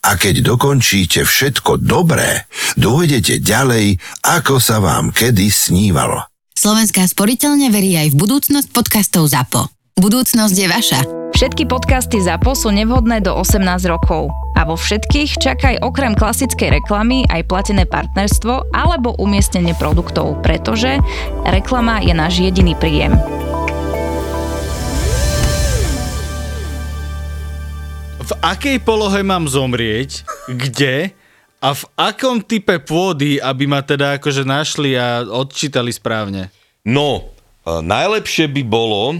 a keď dokončíte všetko dobré, dojdete ďalej, ako sa vám kedy snívalo. Slovenská sporiteľne verí aj v budúcnosť podcastov ZAPO. Budúcnosť je vaša. Všetky podcasty ZAPO sú nevhodné do 18 rokov. A vo všetkých čakaj okrem klasickej reklamy aj platené partnerstvo alebo umiestnenie produktov, pretože reklama je náš jediný príjem. V akej polohe mám zomrieť, kde a v akom type pôdy, aby ma teda akože našli a odčítali správne. No, e, najlepšie by bolo,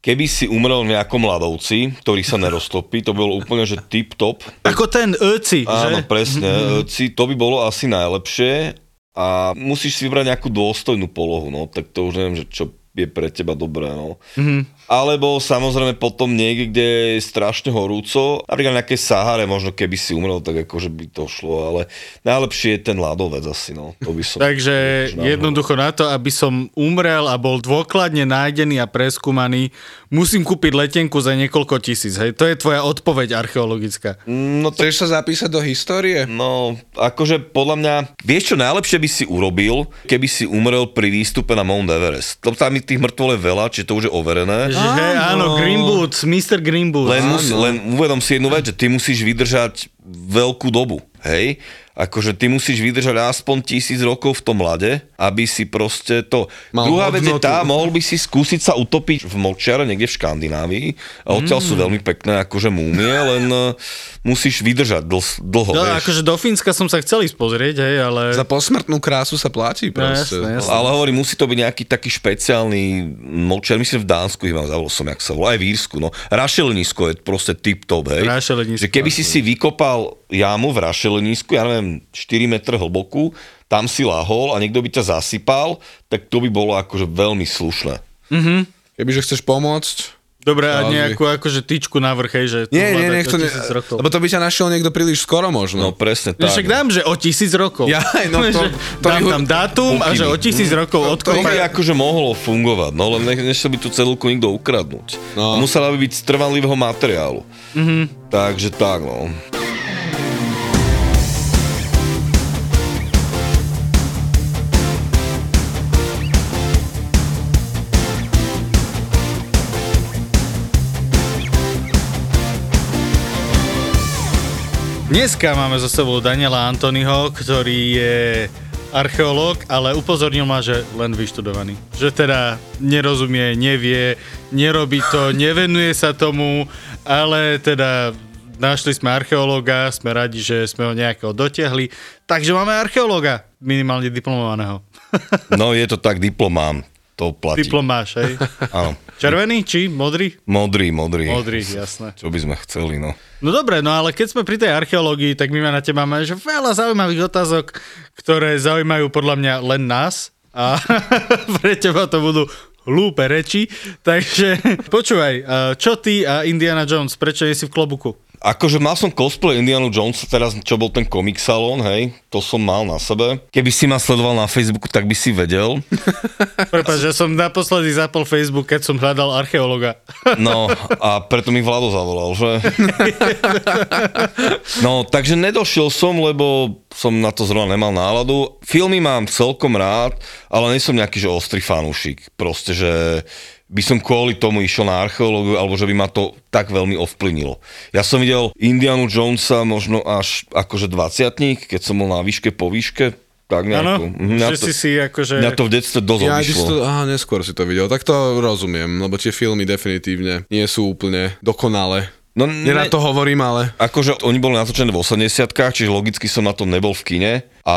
keby si umrel v nejakom ľadovci, ktorý sa neroztopí, to by bolo úplne, že tip-top. Ako ten öci, Áno, že? presne. Mm-hmm. To by bolo asi najlepšie a musíš si vybrať nejakú dôstojnú polohu, no, tak to už neviem, že čo je pre teba dobré, no. Mm-hmm. Alebo samozrejme potom niekde, kde je strašne horúco, napríklad nejaké Sahare, možno keby si umrel, tak akože by to šlo, ale najlepšie je ten ľadovec asi, no. To by som... Takže jednoducho na to, aby som umrel a bol dôkladne nájdený a preskúmaný, musím kúpiť letenku za niekoľko tisíc, hej? To je tvoja odpoveď archeologická. No to Chceš sa zapísať do histórie? No, akože podľa mňa, vieš čo najlepšie by si urobil, keby si umrel pri výstupe na Mount Everest. To tam tých mŕtvol je veľa, čiže to už je overené. Že, hej, áno, Green Boots, Mr. Green Boots. Len, musí, len uvedom si jednu vec, že ty musíš vydržať veľkú dobu, hej? Akože ty musíš vydržať aspoň tisíc rokov v tom lade, aby si proste to... Mal Druhá vec je tá, mohol by si skúsiť sa utopiť v močiare niekde v Škandinávii. A odtiaľ Mm. sú veľmi pekné akože múmie, len eh, musíš vydržať dl, dlho, No, vieš. akože do Fínska som sa chcel ísť pozrieť, hej, ale... Za posmrtnú krásu sa platí proste. jasné, jasné. Ale hovorím, musí to byť nejaký taký špeciálny močiar, myslím v Dánsku ich mám, zavolal som, jak sa volá, aj v Írsku, no. Rašelenisko je proste tip top, hej. Že keby si si vykopal jamu v rašelenisku, ja neviem, 4 metre hlbokú, tam si lahol a niekto by ťa zasypal, tak to by bolo akože veľmi slušné. Kebyže chceš pomôcť... Dobre, a nejakú akože tyčku na vrch, hej, že... Nie, nie, nech to... Ne... Lebo to by ťa našiel niekto príliš skoro No možno. presne No, tak. však dám, že o tisíc rokov. Jaj, no to- Že to dám tam dátum a že o tisíc rokov od To by akože mohlo fungovať, no len nech, by tú celúku nikto ukradnúť. No. No. Musela by byť z trvanlivého materiálu. Mm-hmm. Takže tak, no. Dneska máme za sebou Daniela Antonyho, ktorý je archeológ, ale upozornil ma, že len vyštudovaný. Že teda nerozumie, nevie, nerobí to, nevenuje sa tomu, ale teda našli sme archeológa, sme radi, že sme ho nejakého dotiahli, takže máme archeológa, minimálne diplomovaného. No je to tak, diplomám. To platí. Diplom máš, hej? Áno. Červený či modrý? Modrý, modrý. Modrý, jasné. Čo by sme chceli, no. No dobre, no ale keď sme pri tej archeológii, tak my na teba máme že veľa zaujímavých otázok, ktoré zaujímajú podľa mňa len nás a pre teba to budú hlúpe reči. Takže počúvaj, a čo ty a Indiana Jones, prečo nie si v klobuku? Akože mal som cosplay Indiana Jonesa teraz, čo bol ten comic salón, hej, to som mal na sebe. Keby si ma sledoval na Facebooku, tak by si vedel. Prepač, že som naposledy zapol Facebook, keď som hľadal archeológa. No a preto mi Vlado zavolal, že? No, takže nedošiel som, lebo som na to zrovna nemal náladu. Filmy mám celkom rád, ale nie som nejaký, že ostrý fanúšik. Proste, že by som kvôli tomu išiel na archeológiu, alebo že by ma to tak veľmi ovplyvnilo. Ja som videl Indianu Jonesa možno až akože 20 keď som bol na výške po výške, tak nejako. Mhm, mňa že to, si si akože... mňa to v detstve dosť Ja, obišlo. to, aha, neskôr si to videl. Tak to rozumiem, lebo tie filmy definitívne nie sú úplne dokonalé. No, Nerad to hovorím, ale... Akože oni boli natočené v 80 čiže logicky som na to nebol v kine a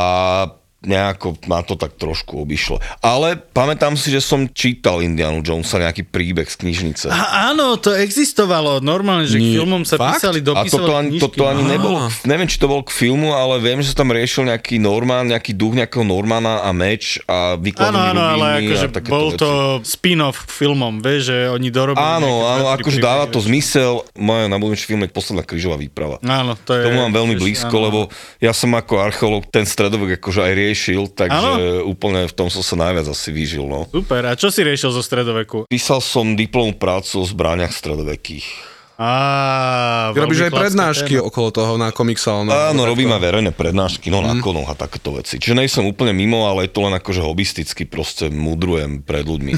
nejako ma to tak trošku obišlo. Ale pamätám si, že som čítal Indiana Jonesa nejaký príbeh z knižnice. A áno, to existovalo normálne, že k Nie, filmom sa fakt? písali, A toto dopisovali ani, knižky. toto ani Á. nebolo, neviem, či to bol k filmu, ale viem, že sa tam riešil nejaký Norman, nejaký duch nejakého Normana a meč a Áno, vykladaný áno, ale akože bol veci. to spin-off k filmom, vieš, že oni dorobili Áno, áno, akože dáva to zmysel. Moja najblúbenejší film je Posledná krížová výprava. Áno, to je... Tomu mám veľmi blízko, áno. lebo ja som ako archeológ ten stredovek akože aj riešil, takže úplne v tom som sa najviac asi vyžil. No. Super, a čo si riešil zo stredoveku? Písal som diplom prácu o zbraniach stredovekých. Á, Ty robíš aj prednášky téma. okolo toho na komiksálnom. Áno, robím aj verejné prednášky, no Mhm. na konoch a takéto veci. Čiže nej som úplne mimo, ale je to len akože hobisticky, proste mudrujem pred ľuďmi.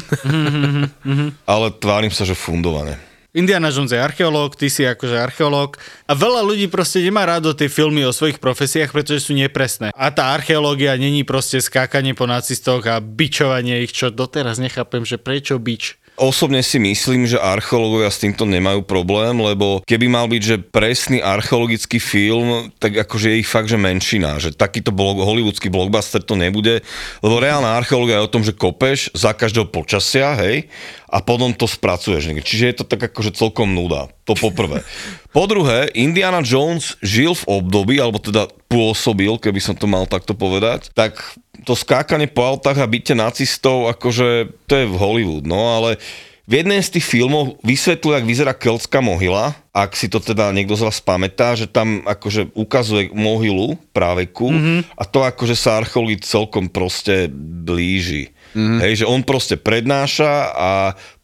ale tvárim sa, že fundované. Indiana Jones je archeológ, ty si akože archeológ a veľa ľudí proste nemá rádo tie filmy o svojich profesiách, pretože sú nepresné. A tá archeológia není proste skákanie po nacistoch a bičovanie ich, čo doteraz nechápem, že prečo bič. Osobne si myslím, že archeológovia s týmto nemajú problém, lebo keby mal byť, že presný archeologický film, tak akože je ich fakt, že menšina, že takýto blog, hollywoodský blockbuster to nebude, lebo reálna archeológia je o tom, že kopeš za každého počasia, hej, a potom to spracuješ niekde. Čiže je to tak akože celkom nuda. To poprvé. Po druhé, Indiana Jones žil v období, alebo teda pôsobil, keby som to mal takto povedať, tak to skákanie po autách a byte nacistov, akože to je v Hollywood, no ale v jednej z tých filmov vysvetľuje, ak vyzerá keltská mohyla, ak si to teda niekto z vás pamätá, že tam akože ukazuje mohylu práveku mm-hmm. a to akože sa archeológii celkom proste blíži. Mm-hmm. Hej, že on proste prednáša a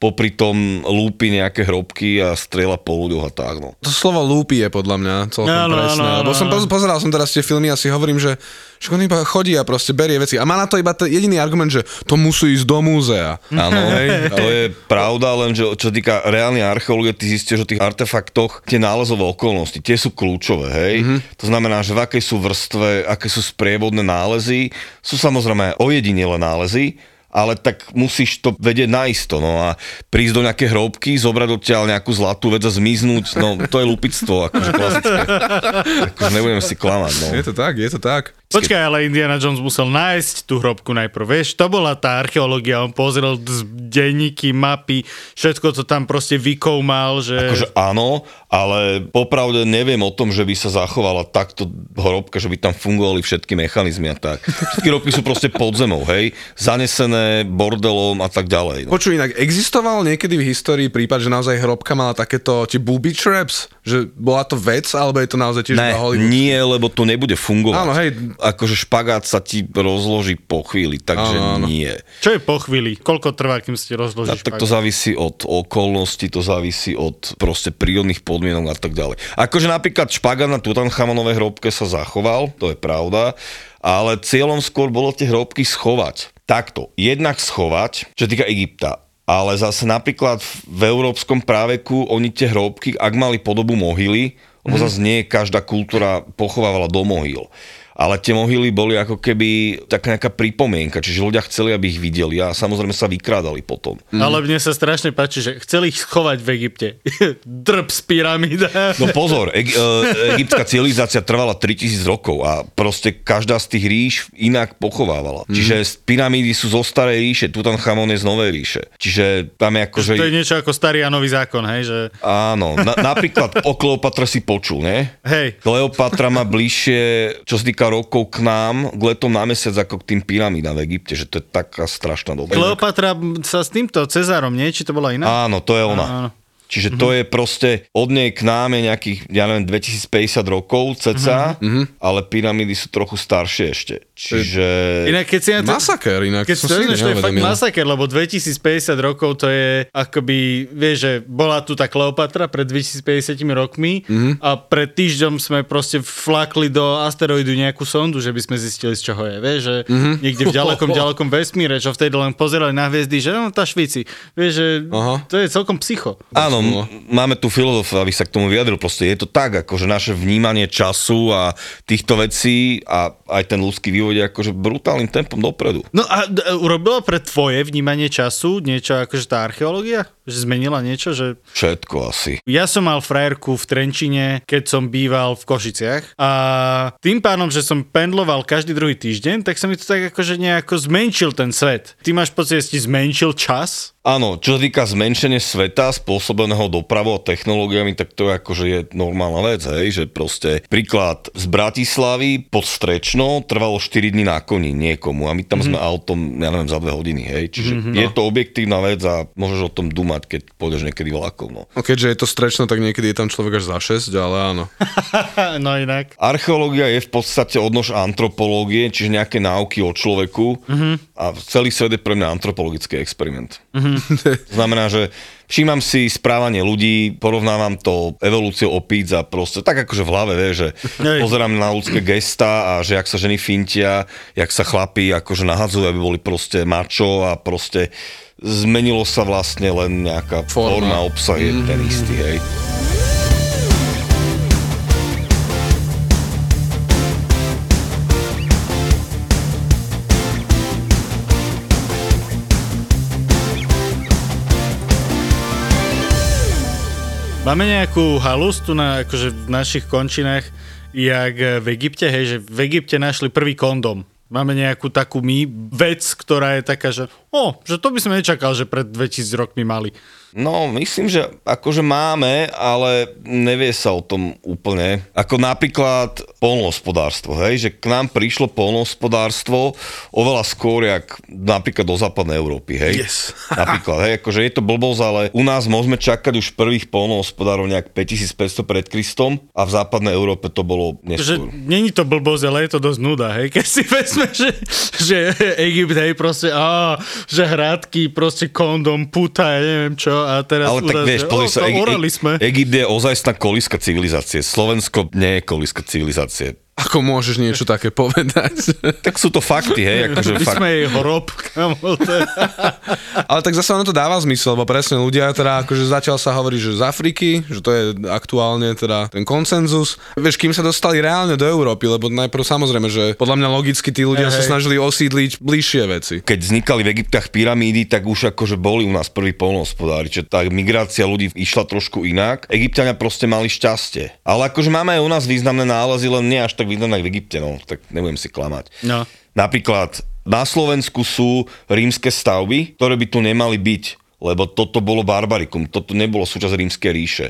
popri tom lúpi nejaké hrobky a strieľa po ľuďoch a tak, no. To slovo lúpi je podľa mňa celkom Áno, presné. áno, lebo áno, som pozeral som teraz tie filmy a si hovorím, že, že on iba chodí a proste berie veci. A má na to iba ten jediný argument, že to musí ísť do múzea. Áno, to je pravda, len že čo týka reálnej archeológie, ty zistíš, že o tých artefaktoch tie nálezové okolnosti, tie sú kľúčové, hej. Mm-hmm. To znamená, že v akej sú vrstve, aké sú sprievodné nálezy, sú samozrejme aj ojedinelé nálezy, ale tak musíš to vedieť naisto, no a prísť do nejaké hrobky, zobrať odtiaľ nejakú zlatú vec a zmiznúť, no to je lupictvo, akože klasické. akože nebudem si klamať, no. Je to tak, je to tak. Počkaj, ale Indiana Jones musel nájsť tú hrobku najprv, vieš, to bola tá archeológia, on pozrel z- denníky, mapy, všetko to tam proste vykoumal, že... Akože áno, ale popravde neviem o tom, že by sa zachovala takto hrobka, že by tam fungovali všetky mechanizmy a tak. Všetky hrobky sú proste pod zemou, hej, zanesené bordelom a tak ďalej. No. Počuj, inak existoval niekedy v histórii prípad, že naozaj hrobka mala takéto tie booby traps? Že bola to vec, alebo je to naozaj tiež Ne, Hollywood? nie, lebo to nebude fungovať. Áno, hej. Akože špagát sa ti rozloží po chvíli, takže Áno, áno. nie. Čo je po chvíli? Koľko trvá, kým si A rozložíš? tak to závisí od okolností, to závisí od proste prírodných podmienok a tak ďalej. Akože napríklad špagát na Tutanchamonovej hrobke sa zachoval, to je pravda, ale cieľom skôr bolo tie hrobky schovať. Takto, jednak schovať, čo týka Egypta, ale zase napríklad v- v európskom práveku oni tie hrobky, ak mali podobu mohyly, lebo zase nie každá kultúra pochovávala do mohyl. Ale tie mohyly boli ako keby taká nejaká pripomienka, čiže ľudia chceli, aby ich videli a samozrejme sa vykrádali potom. Ale mne sa strašne páči, že chceli ich schovať v Egypte. Drb z pyramída. No pozor, Egy- e, egyptská civilizácia trvala 3000 rokov a proste každá z tých ríš inak pochovávala. Mhm. Čiže z pyramídy sú zo starej ríše, Tutanchamon je z novej ríše. Čiže tam je akože... To je niečo ako starý a nový zákon, hej, že Áno, na, napríklad o Kleopatre si počul, ne? hej, Kleopatra má bližšie, čo sa týka rokov k nám, k letom na mesiac ako k tým pyramídám v Egypte, že to je taká strašná doba. Kleopatra sa s týmto Cezárom, nie? Či to bola iná? Áno, to je ona. Áno. Čiže to je proste, od nej k nám je nejakých, ja neviem, 2050 rokov ceca, ale pyramídy sú trochu staršie ešte. Čiže... Inak keď si na to... Masaker, inak Keď to to je fakt masaker, lebo 2050 rokov to je akoby, vieš, že bola tu tá Kleopatra pred 2050 rokmi Mhm. a pred týždňom sme proste flakli do asteroidu nejakú sondu, že by sme zistili, z čoho je, vieš, že Mhm. niekde v ďalekom, ďalekom vesmíre, čo vtedy len pozerali na hviezdy, že no, tá Švici, vieš, že Aha. to je celkom psycho. Áno, máme tu filozof, aby sa k tomu vyjadril. Proste je to tak, akože naše vnímanie času a týchto vecí a aj ten ľudský vývoj je akože brutálnym tempom dopredu. No a d- urobilo pre tvoje vnímanie času niečo akože tá archeológia? Že zmenila niečo? Že... Všetko asi. Ja som mal frajerku v Trenčine, keď som býval v Košiciach a tým pádom, že som pendloval každý druhý týždeň, tak sa mi to tak akože nejako zmenšil ten svet. Ty máš pocit, že si zmenšil čas? Áno, čo sa týka zmenšenie sveta spôsobeného dopravou a technológiami, tak to je akože je normálna vec, hej, že proste príklad z Bratislavy pod Strečno trvalo 4 dní na koni niekomu a my tam mm-hmm. sme autom, ja neviem, za dve hodiny, hej, čiže mm-hmm, je to objektívna vec a môžeš o tom dumať, keď pôjdeš niekedy vlakom, no. No keďže je to strečno, tak niekedy je tam človek až za 6, ale áno. no inak. Archeológia je v podstate odnož antropológie, čiže nejaké náuky o človeku mm-hmm. a celý svet je pre mňa antropologický experiment. Mm-hmm. Znamená, že všímam si správanie ľudí, porovnávam to evolúciou opíc a proste tak akože v hlave, vie, že pozerám na ľudské gesta a že jak sa ženy fintia, jak sa chlapí akože nahadzujú, aby boli proste mačo a proste zmenilo sa vlastne len nejaká forma, forma obsah je mm. ten istý, hej. Máme nejakú halus tu na, akože v našich končinách, jak v Egypte, hej, že v Egypte našli prvý kondom. Máme nejakú takú my vec, ktorá je taká, že o, že to by som nečakal, že pred 2000 rokmi mali. No, myslím, že akože máme, ale nevie sa o tom úplne. Ako napríklad polnohospodárstvo, hej, že k nám prišlo polnohospodárstvo oveľa skôr, jak napríklad do západnej Európy, hej. Yes. napríklad, hej, akože je to blbosť, ale u nás môžeme čakať už prvých polnohospodárov nejak 5500 pred Kristom a v západnej Európe to bolo neskôr. Že není to blbosť, ale je to dosť nuda, hej, keď si vezme, že, že Egypt, hej, proste, á, že hrádky, proste kondom, puta, ja neviem čo, a teraz Ale tak vieš, pozri sa, Eg- sme. Egypt je ozajstná koliska civilizácie. Slovensko nie je koliska civilizácie. Ako môžeš niečo také povedať? tak sú to fakty, hej. Akože My fakt... sme jej hrob, kamo. Ale tak zase ono to dáva zmysel, lebo presne ľudia teda, akože začal sa hovoriť, že z Afriky, že to je aktuálne teda ten konsenzus. Vieš, kým sa dostali reálne do Európy, lebo najprv samozrejme, že podľa mňa logicky tí ľudia Hej. sa snažili osídliť bližšie veci. Keď vznikali v Egyptách pyramídy, tak už akože boli u nás prví polnohospodári, čiže tá migrácia ľudí išla trošku inak. Egyptiania proste mali šťastie. Ale akože máme aj u nás významné nálezy, len nie až tak ako v Egypte, no, tak nebudem si klamať. No. Napríklad na Slovensku sú rímske stavby, ktoré by tu nemali byť, lebo toto bolo barbarikum, toto nebolo súčasť rímskej ríše.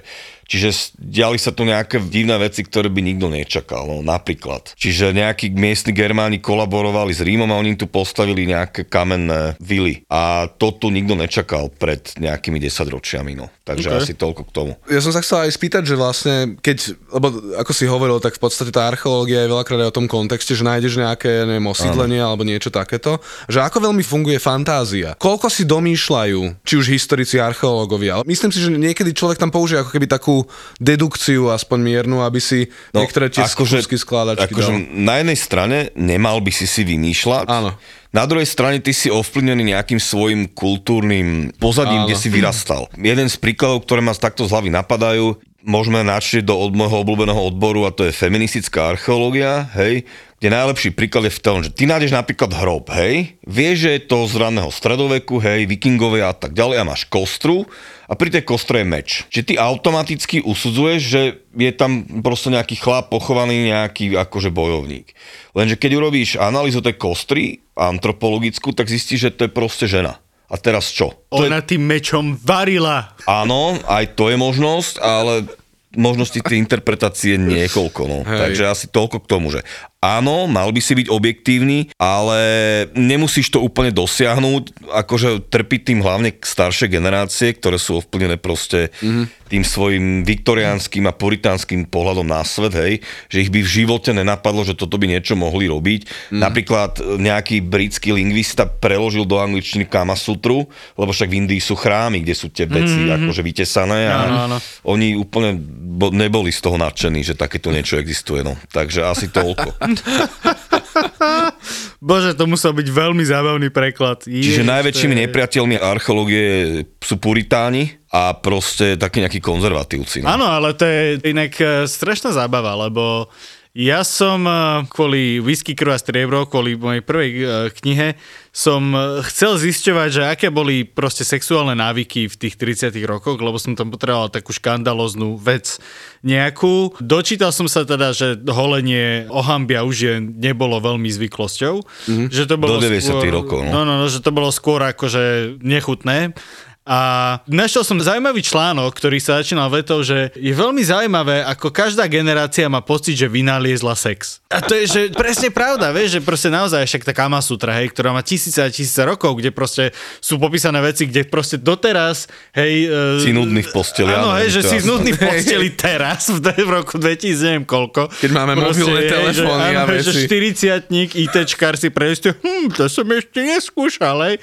Čiže diali sa tu nejaké divné veci, ktoré by nikto nečakal, no napríklad. Čiže nejakí miestni Germáni kolaborovali s Rímom a oni tu postavili nejaké kamenné vily. A to tu nikto nečakal pred nejakými desaťročiami, no. Takže Okay. asi toľko k tomu. Ja som sa chcel aj spýtať, že vlastne, keď, lebo ako si hovoril, tak v podstate tá archeológia je veľakrát aj o tom kontexte, že nájdeš nejaké, neviem, osídlenie alebo niečo takéto, že ako veľmi funguje fantázia. Koľko si domýšľajú, či už historici, archeológovia, myslím si, že niekedy človek tam použije ako keby takú dedukciu, aspoň miernu, aby si no, niektoré tie akože- kúsky skladačky akože dal. na jednej strane nemal by si si vymýšľať. Áno. Na druhej strane ty si ovplyvnený nejakým svojim kultúrnym pozadím, Áno. kde si vyrastal. Jeden z príkladov, ktoré ma takto z hlavy napadajú, môžeme načrieť do od môjho obľúbeného odboru a to je feministická archeológia, hej, kde najlepší príklad je v tom, že ty nájdeš napríklad hrob, hej, vieš, že je to z raného stredoveku, hej, vikingovia a tak ďalej a máš kostru a pri tej kostre je meč. Čiže ty automaticky usudzuješ, že je tam proste nejaký chlap pochovaný, nejaký akože bojovník. Lenže keď urobíš analýzu tej kostry antropologickú, tak zistíš, že to je proste žena. A teraz čo? To je, Ona tým mečom varila. áno, aj to je možnosť, ale možnosti tej interpretácie niekoľko. No. Hej. Takže asi toľko k tomu, že áno, mal by si byť objektívny, ale nemusíš to úplne dosiahnuť, akože trpiť tým hlavne staršie generácie, ktoré sú ovplyvnené proste mm-hmm. tým svojim viktoriánskym a puritánskym pohľadom na svet, hej, že ich by v živote nenapadlo, že toto by niečo mohli robiť. Mm. Napríklad nejaký britský lingvista preložil do angličtiny Kamasutru, lebo však v Indii sú chrámy, kde sú tie veci mm-hmm. akože vytesané a Áno, áno. oni úplne bo, neboli z toho nadšení, že takéto niečo existuje. No. Takže asi toľko. Bože, to musel byť veľmi zábavný preklad. Čiže Ježiš, najväčšími to je- nepriateľmi archeológie sú puritáni a proste takí nejakí konzervatívci. No. Áno, ale to je inak e, strašná zábava, lebo Ja som eh, kvôli Whisky krv a striebro, kvôli mojej prvej eh, knihe, som eh, chcel zisťovať, že aké boli proste sexuálne návyky v tých 30 rokoch, lebo som tam potreboval takú škandaloznú vec nejakú. Dočítal som sa teda, že holenie ohambia už je nebolo veľmi zvyklosťou. Mm-hmm. Že to bolo Do 90 skôr, rokov, no. no, no, no, že to bolo skôr akože nechutné. A našiel som zaujímavý článok, ktorý sa začínal vetou, že je veľmi zaujímavé, ako každá generácia má pocit, že vynaliezla sex. A to je že presne pravda, vieš, že proste naozaj však tá Kama Sutra, hej, ktorá má tisíce a tisíce rokov, kde proste sú popísané veci, kde proste doteraz, hej... e, Si nudný v posteli, Áno, hej, že si nudný v posteli teraz, v, roku 2000, neviem koľko. Keď máme mobilné hej, telefóny a hej, že veci. 40 ITčkár si prejste, hm, to som ešte neskúšal, hej,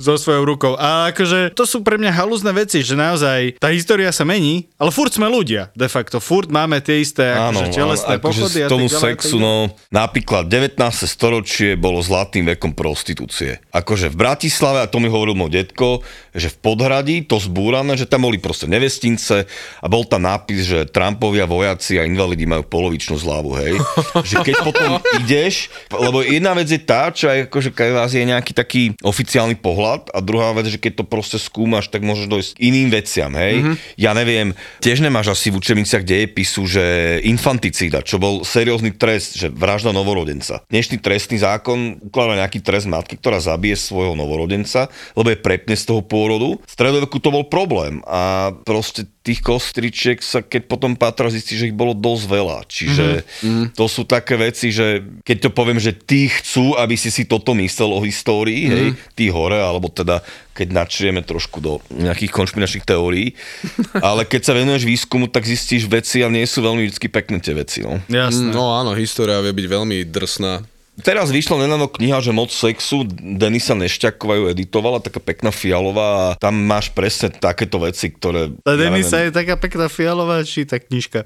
so svojou rukou. A akože to sú pre mňa halúzne veci, že naozaj tá história sa mení, ale furt sme ľudia, de facto. Furt máme tie isté akože, telesné akože pochody z a tomu ďalej, a sexu, no, napríklad 19. storočie bolo zlatým vekom prostitúcie. Akože v Bratislave, a to mi hovoril môj detko, že v Podhradí to zbúrané, že tam boli proste nevestince a bol tam nápis, že Trumpovia, vojaci a invalidi majú polovičnú zľavu, hej. že keď potom ideš, lebo jedna vec je tá, čo aj akože je nejaký taký oficiálny pohľad a druhá vec, že keď to proste skúmaš, tak môžeš dojsť k iným veciam, hej. Mhm. Mm-hmm. Ja neviem, tiež nemáš asi v učebniciach dejepisu, že infanticída, čo bol seriózny trest, že vražda novorodenca. Dnešný trestný zákon ukladá nejaký trest matky, ktorá zabije svojho novorodenca, lebo je prepne z toho pôrodu. V stredoveku to bol problém a proste tých kostričiek sa, keď potom patra, zistí, že ich bolo dosť veľa. Čiže mm-hmm. to sú také veci, že keď to poviem, že tí chcú, aby si si toto myslel o histórii, mm-hmm. hej, tí hore, alebo teda keď načrieme trošku do nejakých konšpiračných teórií, ale keď sa venuješ výskumu, tak zistíš veci a nie sú veľmi vždy pekné tie veci. No. Jasné. No áno, história vie byť veľmi drsná. Teraz vyšla nedávno kniha, že Moc sexu, Denisa Nešťaková ju editovala, taká pekná fialová a tam máš presne takéto veci, ktoré... Tá ja Denisa neviem, je taká pekná fialová, či tá knižka.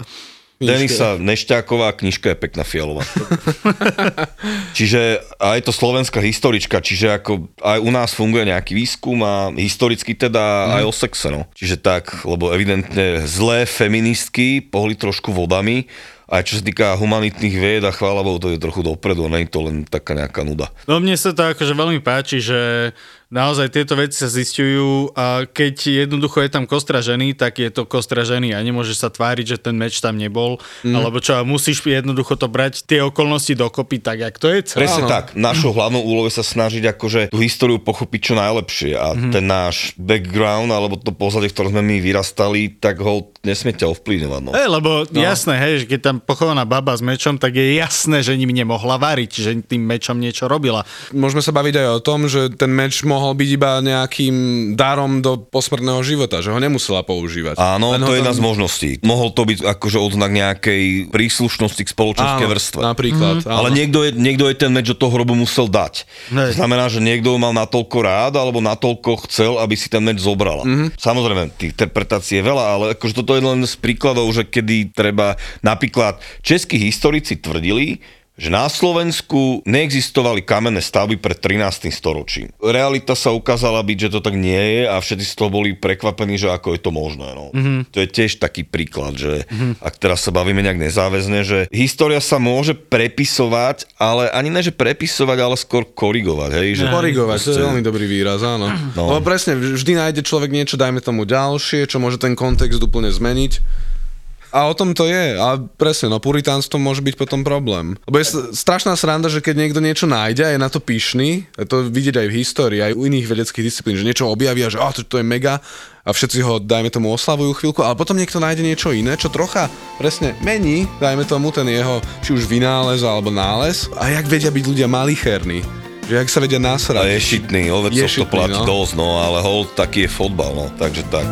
Denisa Nešťáková, knižka je pekná fialová. čiže a je to slovenská historička, čiže ako aj u nás funguje nejaký výskum a historicky teda aj o sexe, no. Čiže tak, lebo evidentne zlé feministky pohli trošku vodami, aj čo sa týka humanitných vied a chvála Bohu, to je trochu dopredu, nie je to len taká nejaká nuda. No mne sa to akože veľmi páči, že naozaj tieto veci sa zistujú a keď jednoducho je tam kostra ženy, tak je to kostra ženy a nemôžeš sa tváriť, že ten meč tam nebol, mm. alebo čo, a musíš jednoducho to brať tie okolnosti dokopy tak, jak to je celé. Presne tak. Našou hlavnou úlohou je sa snažiť akože tú históriu pochopiť čo najlepšie a mm-hmm. ten náš background alebo to pozadie, v ktorom sme my vyrastali, tak ho nesmie ťa ovplyvňovať. No. Hej, lebo no. jasné, hej, že keď tam pochovaná baba s mečom, tak je jasné, že ním nemohla variť, že tým mečom niečo robila. Môžeme sa baviť aj o tom, že ten meč mohol byť iba nejakým darom do posmrtného života, že ho nemusela používať. Áno, Len to je jedna tam- z možností. Mohol to byť akože odznak nejakej príslušnosti k spoločenskej Áno, vrstve. Napríklad. Mm-hmm. Ale niekto je, niekto je ten meč do toho hrobu musel dať. Hej. To znamená, že niekto ho mal natoľko rád, alebo natoľko chcel, aby si ten meč zobrala. Mm-hmm. Samozrejme, tých interpretácií je veľa, ale akože toto je len z príkladov, že kedy treba, napríklad českí historici tvrdili, že na Slovensku neexistovali kamenné stavby pred 13. storočím. Realita sa ukázala byť, že to tak nie je a všetci z toho boli prekvapení, že ako je to možné. No. Mm-hmm. To je tiež taký príklad, že mm-hmm. ak teraz sa bavíme nejak nezáväzne, že história sa môže prepisovať, ale ani ne, že prepisovať, ale skôr korigovať. Hej? Že Korigovať, to je proste- veľmi dobrý výraz, áno. No. No. Lebo presne, vždy nájde človek niečo, dajme tomu ďalšie, čo môže ten kontext úplne zmeniť. A o tom to je. A presne, no puritánstvo môže byť potom problém. Lebo je strašná sranda, že keď niekto niečo nájde a je na to pyšný, to vidieť aj v histórii, aj u iných vedeckých disciplín, že niečo objavia, že oh, to, to je mega a všetci ho, dajme tomu, oslavujú chvíľku, ale potom niekto nájde niečo iné, čo trocha presne mení, dajme tomu ten jeho, či už vynález alebo nález. A jak vedia byť ľudia malicherní. Že jak sa vedia nasrať. A je šitný, o Je to platí no. dosť, no ale hold, taký je fotbal, no, takže tak.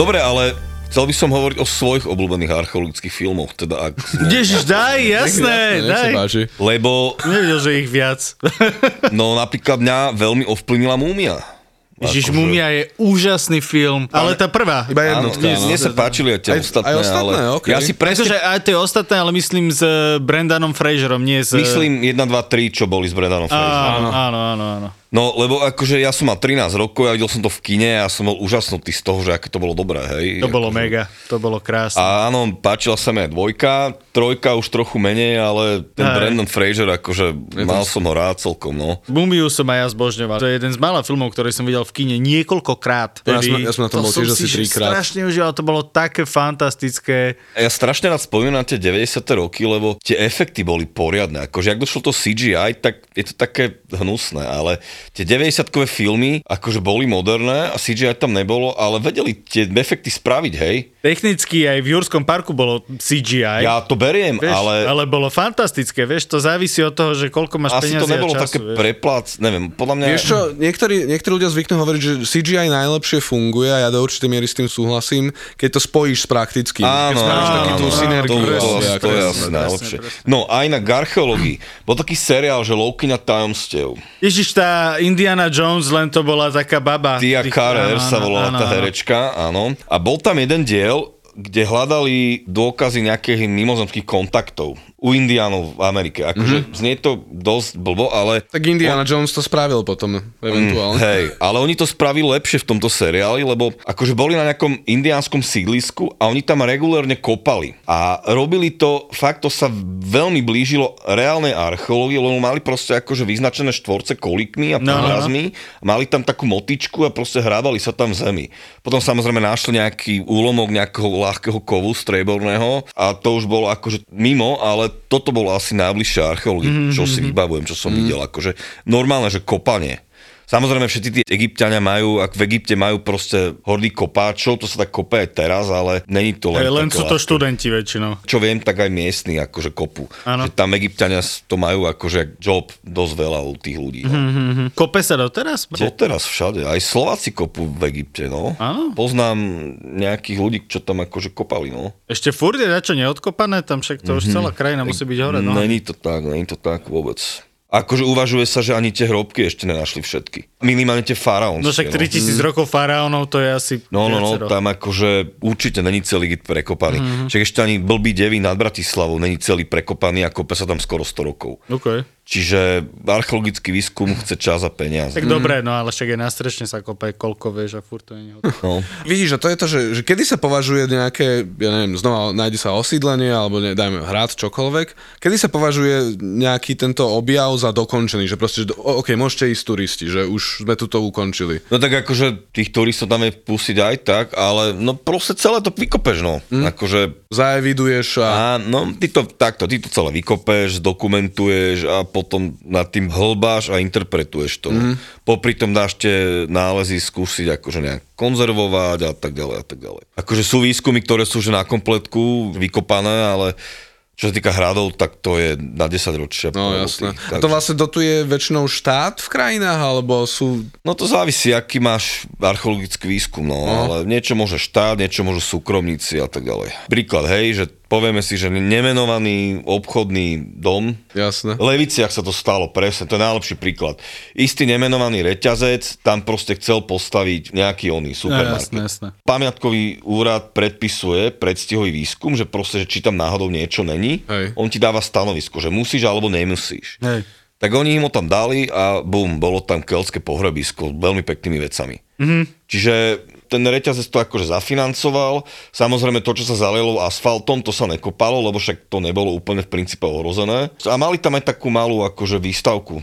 Dobre, ale chcel by som hovoriť o svojich obľúbených archeologických filmoch, teda ak... Ježiš, daj, jasné, daj. Lebo, Nevidel, že ich viac. no napríklad mňa veľmi ovplyvnila múmia. Ježiš, Akože- Mumia je úžasný film, ale tá prvá. Iba Áno, jednotka, mne, no. mne sa páčili aj tie Aj- ostatné, aj ostatné, ale okej. ja si presne Pretože aj tie ostatné, ale myslím s eh, Brandonom Fraserom, nie s... myslím 1, 2, 3, čo boli s Brendanom Fraserom. Áno, áno, áno, áno. No, lebo akože ja som mal 13 rokov, ja videl som to v kine a som bol úžasnutý z toho, že aké to bolo dobré, hej. To bolo akože... mega, to bolo krásne. A áno, páčila sa mi aj dvojka, trojka už trochu menej, ale ten Hej. Brandon Fraser, akože mal som ho rád celkom, no. Mumiu som aj ja zbožňoval. To je jeden z mála filmov, ktorý som videl v kine niekoľkokrát. Ja som- ja som na tom bol tiež asi si trikrát. strašne užíval, to bolo také fantastické. Ja strašne rád spomínam na tie 90. roky, lebo tie efekty boli poriadne. Akože ak došlo to CGI, tak je to také hnusné, ale tie 90-kové filmy akože boli moderné a CGI tam nebolo, ale vedeli tie efekty spraviť, hej. Technicky aj v Jurskom parku bolo CGI. Ja to beriem, Vieš, ale... ale, bolo fantastické, vieš, to závisí od toho, že koľko máš asi to nebolo a času, také vieš. preplac, neviem, podľa mňa... Vieš čo, niektorí, niektorí ľudia zvyknú hovoriť, že CGI najlepšie funguje a ja do určitej miery s tým súhlasím, keď to spojíš s praktickým. Áno, takú tú synergiu. to, je asi najlepšie. No a inak k archeológii. Bol taký seriál, že Loukyňa tajomstiev. Ježiš, tá Indiana Jones, len to bola taká baba. Tia Carrer sa volala áno, tá herečka, áno. A bol tam jeden diel, kde hľadali dôkazy nejakých mimozemských kontaktov u indiánov v Amerike. Akože mm-hmm. znie to dosť blbo, ale Tak Indiana Jones to spravil potom, eventuálne. Mm, hej, ale oni to spravili lepšie v tomto seriáli, lebo akože boli na nejakom indiánskom sídlisku a oni tam regulérne kopali. A robili to, fakt to sa veľmi blížilo reálnej archeológii, lebo mali proste akože vyznačené štvorce kolikmi a No, no, no. podrazmi, mali tam takú motičku a proste hrávali sa tam v zemi. Potom samozrejme našli nejaký úlomok nejakého ľahkého kovu strieborného a to už bolo akože mimo, ale toto bolo asi najbližšie archeológii, Mhm, čo si vybavujem, čo som videl. Akože normálne, že kopanie. Samozrejme, všetci tí Egyptiania majú, ak v Egypte majú proste hordy kopáčov, to sa tak kope aj teraz, ale není to len Hej, len sú to študenti väčšinou. Čo viem, tak aj miestni akože kopu. Áno. Že tam Egyptiania to majú akože job dosť veľa u tých ľudí. No. Hm, Kope sa doteraz? Doteraz všade, aj Slováci kopú v Egypte, no. Áno. Poznám nejakých ľudí, čo tam akože kopali, no. Ešte furt je dačo neodkopané, tam však to už celá krajina musí byť hore. No. Není to tak, není to tak vôbec. Akože uvažuje sa, že ani tie hrobky ešte nenašli všetky. Minimálne tie faraónske. No však 3000 rokov faraónov, to je asi No, no, no, tam akože určite není celý Egypt prekopaný. Mm-hmm. Však ešte ani blbý devy nad Bratislavou není celý prekopaný a kope sa tam skoro 100 rokov. Okay. Čiže archeologický výskum chce čas a peniaze. Tak dobre, no ale však aj na strešne sa kope koľko, vieš, a furt to nie je. No. Vidíš, a to je to, že, že kedy sa považuje nejaké, ja neviem, znova nájde sa osídlenie, alebo ne, dajme hrad, čokoľvek, kedy sa považuje nejaký tento objav za dokončený, že proste, že, o- OK, môžete ísť turisti, že už sme tu to ukončili. No tak akože tých turistov tam je pustiť aj tak, ale no proste celé to vykopeš, no. Mm. Akože Zaeviduješ a... A no, ty to takto, ty to celé vykopeš, dokumentuješ a potom nad tým hlbáš a interpretuješ to. Mm. Popri tom dáš tie nálezy skúsiť akože nejak konzervovať a tak ďalej a tak ďalej. Akože sú výskumy, ktoré sú že na kompletku vykopané, ale čo sa týka hradov, tak to je na 10 ročia. No jasné. A to vlastne dotuje väčšinou štát v krajinách, alebo sú... No to závisí, aký máš archeologický výskum, no, ale niečo môže štát, niečo môžu súkromníci a tak ďalej. Príklad, hej, že povieme si, že nemenovaný obchodný dom, Jasné. v Leviciach sa to stalo, presne, to je najlepší príklad. Istý nemenovaný reťazec tam proste chcel postaviť nejaký oný No, supermarket. jasné, jasné. Pamiatkový úrad predpisuje predstihový výskum, že proste, že či tam náhodou niečo není, Hej. on ti dáva stanovisko, že musíš alebo nemusíš. Hej. Tak oni im ho tam dali a bum, bolo tam keľské pohrebisko s veľmi peknými vecami. Mm-hmm. Čiže ten reťazec to akože zafinancoval. Samozrejme to, čo sa zalielo asfaltom, to sa nekopalo, lebo však to nebolo úplne v princípe ohrozené. A mali tam aj takú malú akože výstavku.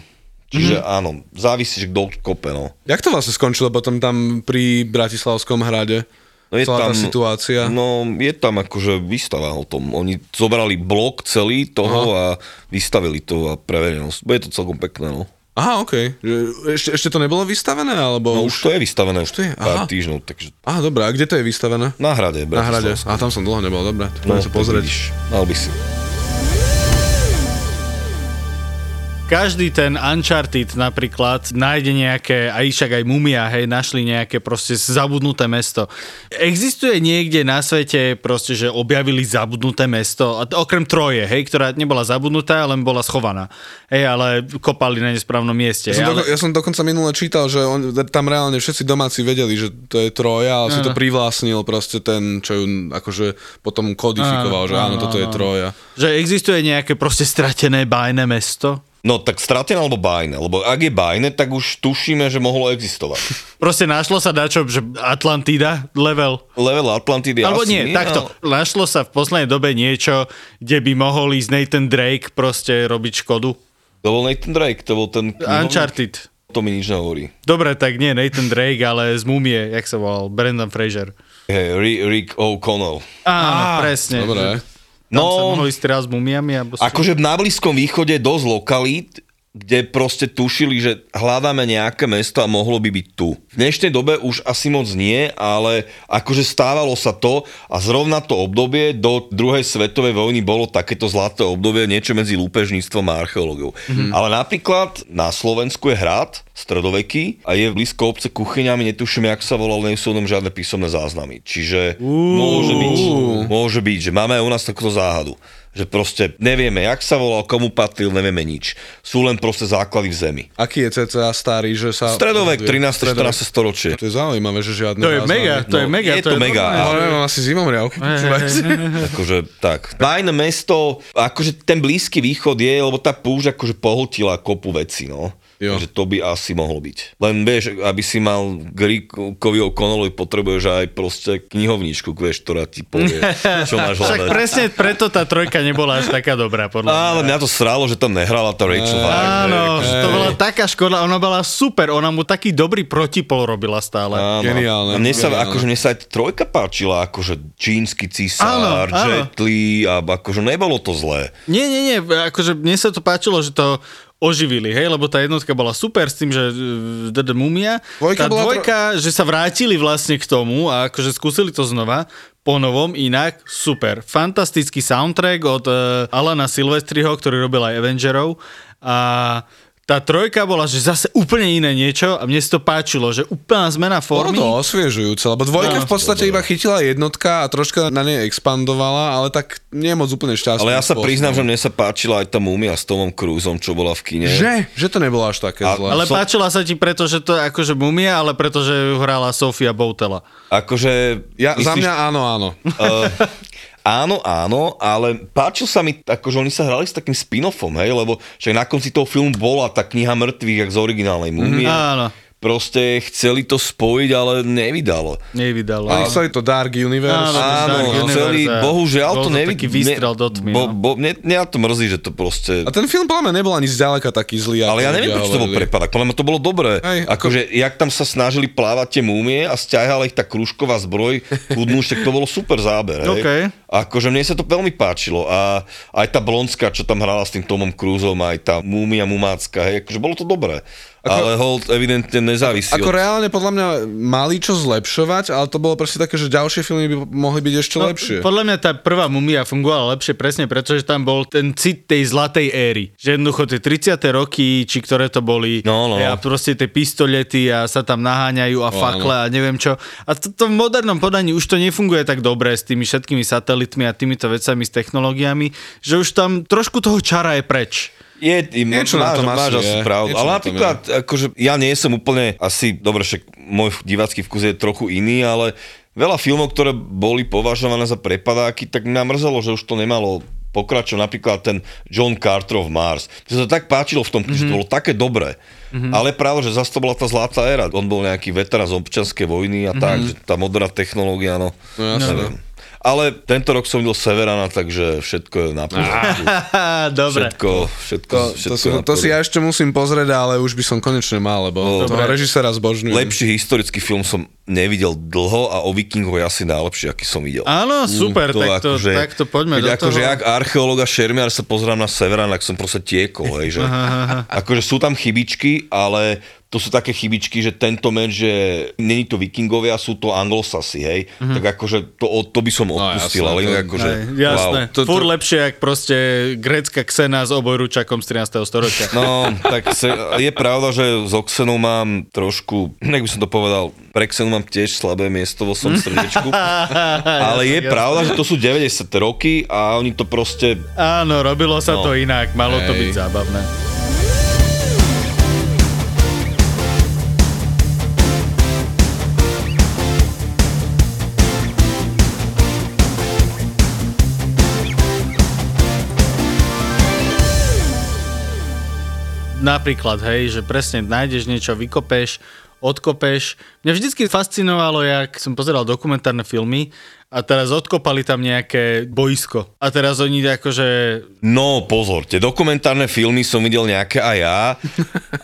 Čiže mm-hmm. áno, závisí, že kto kope, no. Jak to vlastne skončilo potom tam pri Bratislavskom hrade? No je Celá tá tam, situácia. No, je tam akože výstava o tom. Oni zobrali blok celý toho a vystavili to a pre verejnosť. Bude to celkom pekné, no. Aha, OK. Ešte, ešte to nebolo vystavené, alebo No už to je vystavené už to je? pár Aha. týždňov, takže Aha, dobré. A kde to je vystavené? na hrade. Na hrade. A tam som dlho nebol, dobre. No, sa pozrieť. vidíš, Mal by si. Každý ten Uncharted napríklad nájde nejaké, aj však aj mumia, hej, našli nejaké proste zabudnuté mesto. Existuje niekde na svete proste, že objavili zabudnuté mesto, a okrem Troje, hej, ktorá nebola zabudnutá, len bola schovaná. Hej, ale kopali na nesprávnom mieste. Ja som, ale... doko- ja som dokonca minule čítal, že on, tam reálne všetci domáci vedeli, že to je Troja, ale si to privlastnil proste ten, čo ju akože potom kodifikoval, Áno, že áno, áno, toto je. Troja. Že existuje nejaké proste stratené bajné mesto? No tak stratené alebo bajné, lebo ak je bajné, tak už tušíme, že mohlo existovať. Proste našlo sa dačo, že Atlantida level. Level Atlantidy Alebo asi nie, takto. ale- Našlo sa v poslednej dobe niečo, kde by mohol ísť Nathan Drake proste robiť škodu. To bol Nathan Drake, to bol ten... Uncharted. To mi nič nehovorí. Dobre, tak nie Nathan Drake, ale z Mumie, jak sa volal, Brandon Fraser. Hey, Rick O'Connell. Áno, presne. Dobre. Tam sa No, mohli ísť teraz s mumiami. Alebo akože na Blízkom východe dosť lokalít, kde proste tušili, že hľadáme nejaké mesto a mohlo by byť tu. V dnešnej dobe už asi moc nie, ale akože stávalo sa to a zrovna to obdobie do druhej svetovej vojny bolo takéto zlaté obdobie, niečo medzi lúpežníctvom a archeológiou. Mm-hmm. Ale napríklad na Slovensku je hrad, stredoveký a je blízko obce kuchyňami, netuším, jak sa volal, nie sú o tom žiadne písomné záznamy. Čiže môže byť, môže byť, že máme u nás takúto záhadu. Že proste nevieme, jak sa volal, komu patril, nevieme nič. Sú len proste základy v zemi. Aký je cca starý, že sa... Stredovek, 13. Stredovek. 14. storočie. To je zaujímavé, že žiadne To je mega, to je No, mega. je to mega, Ale mám asi zimom riavky. Akože tak. Bajné mesto, akože ten blízky východ je, lebo tá púšť akože pohltila kopu veci, no. Jo. Takže to by asi mohlo byť. Len vieš, aby si mal Grickovi O'Connellovi potrebuješ aj proste knihovničku, vieš, ktorá ti povie, čo máš Však hľadať. presne preto tá trojka nebola až taká dobrá, podľa mňa. Ale mňa to sralo, že tam nehrala tá Rachel Weisz. Áno, hej, to bola taká škoda, ona bola super, ona mu taký dobrý protipol robila stále. Áno. Geniálne, A mne sa, geniálne. akože mne sa aj trojka páčila, akože čínsky cisár. Jet Li, a akože nebolo to zlé. Nie, nie, nie, akože mne sa to páčilo, že to oživili, hej, lebo tá jednotka bola super s tým, že uh, DD Mumia. Dvojka tá dvojka, že sa vrátili vlastne k tomu a akože skúsili to znova, po novom, inak super. Fantastický soundtrack od uh, Alana Silvestriho, ktorý robil aj Avengerov a tá trojka bola, že zase úplne iné niečo a mne sa to páčilo, že úplná zmena Bolo formy. to osviežujúce, lebo dvojka No. v podstate iba chytila jednotka a troška na nej expandovala, ale tak nie moc úplne šťastný. Ale ja sa priznám, že mne sa páčila aj tá múmia s Tomom Cruiseom, čo bola v kine. Že? Že to nebolo až také A- zlé. Ale Som- páčila sa ti preto, že to je akože mumia, ale preto, že ju hrala Sofia Boutela. Akože... Ja, za myslíš- mňa áno, áno. Uh, áno, áno, ale páčil sa mi, akože oni sa hrali s takým spin-offom, hej, lebo však na konci toho filmu bola tá kniha mŕtvych, jak z originálnej múmie. Áno, Proste chceli to spojiť, ale nevydalo. nevydalo. Oni chceli to Dark Universe. Áno. Áno, Dark Universe, chceli, bohužiaľ to to nevidí. taký výstrel do tmy, Bo, no. bo, mne, mňa to mrzí, že to proste... A ten film podľa mňa nebol ani zďaleka taký zlý. Ale ja neviem, prečo to bol prepadak. Podľa mňa to bolo dobré. Hej, ako- akože, jak tam sa snažili plávať tie múmie a stiahala ich tá kružková zbroj, chudnúštek, to bolo super záber. Hej. OK. Akože mne sa to veľmi páčilo. A aj tá blondská, čo tam hrala s tým Tomom Cruiseom, aj tá múmia mumácka, hej, akože bolo to dobré. Ako, ale hold evidentne nezávisí Ako od... reálne podľa mňa mali čo zlepšovať, ale to bolo proste také, že ďalšie filmy by mohli byť ešte lepšie. No, Podľa mňa tá prvá mumia fungovala lepšie presne preto, že tam bol ten cit tej zlatej éry. Že jednoducho tie 30. roky, či ktoré to boli, No, no. a proste tie pistolety a sa tam naháňajú a No, fakle a neviem čo. A to, to v modernom podaní už to nefunguje tak dobre s tými všetkými satelitmi a týmito vecami, s technológiami, že už tam trošku toho čara je preč. Je, im, Niečo na máš, tom máš asi je. pravdu. Ale na napríklad, akože ja nie som úplne asi, dobre, však môj divácky vkus je trochu iný, ale veľa filmov, ktoré boli považované za prepadáky, tak mňa mrzelo, že už to nemalo pokračovať. Napríklad ten John Carterov Mars. Mne sa to tak páčilo v tom, mm-hmm. že to bolo také dobré. Mm-hmm. Ale práve, že zase to bola tá zlatá éra. On bol nejaký veterán z občianskej vojny a mm-hmm. tak, tá moderná technológia, no. No jasné. neviem. Ale tento rok som videl Severana, takže všetko je na poriadku. Dobre. Všetko, všetko, To, všetko to, si, na to si ja ešte musím pozrieť, ale už by som konečne mal, lebo No, toho režisera zbožňujem. Lepší historický film som nevidel dlho a o vikingoch je asi najlepší, aký som videl. Áno, super, tak to, tak to poďme keď do akože toho. jak archeológ a šermiar sa pozerám na Severan, tak som proste tiekol, hej, že akože sú tam chybičky, ale to sú také chybičky, že tento meč, že není to vikingovia, sú to anglosasy, hej. Mm-hmm. Tak akože to, to by som odpustil, jasné, ale to- akože, Hej, jasné. wow. To, Fúr lepšie, jak proste grécka ksena s obojručakom z 13. storočia. No, tak se, je pravda, že s Oxenou mám trošku, jak by som to povedal, pre Xenu mám tiež slabé miesto vo svojom srdiečku. ale je pravda, že to sú 90. roky a oni to proste Áno, robilo sa No. to inak, malo to byť Hej. zábavné. Napríklad, hej, že presne nájdeš niečo, vykopeš, odkopeš. Mňa vždycky fascinovalo, jak som pozeral dokumentárne filmy a teraz odkopali tam nejaké boisko. A teraz oni akože No pozor, tie dokumentárne filmy som videl nejaké aj ja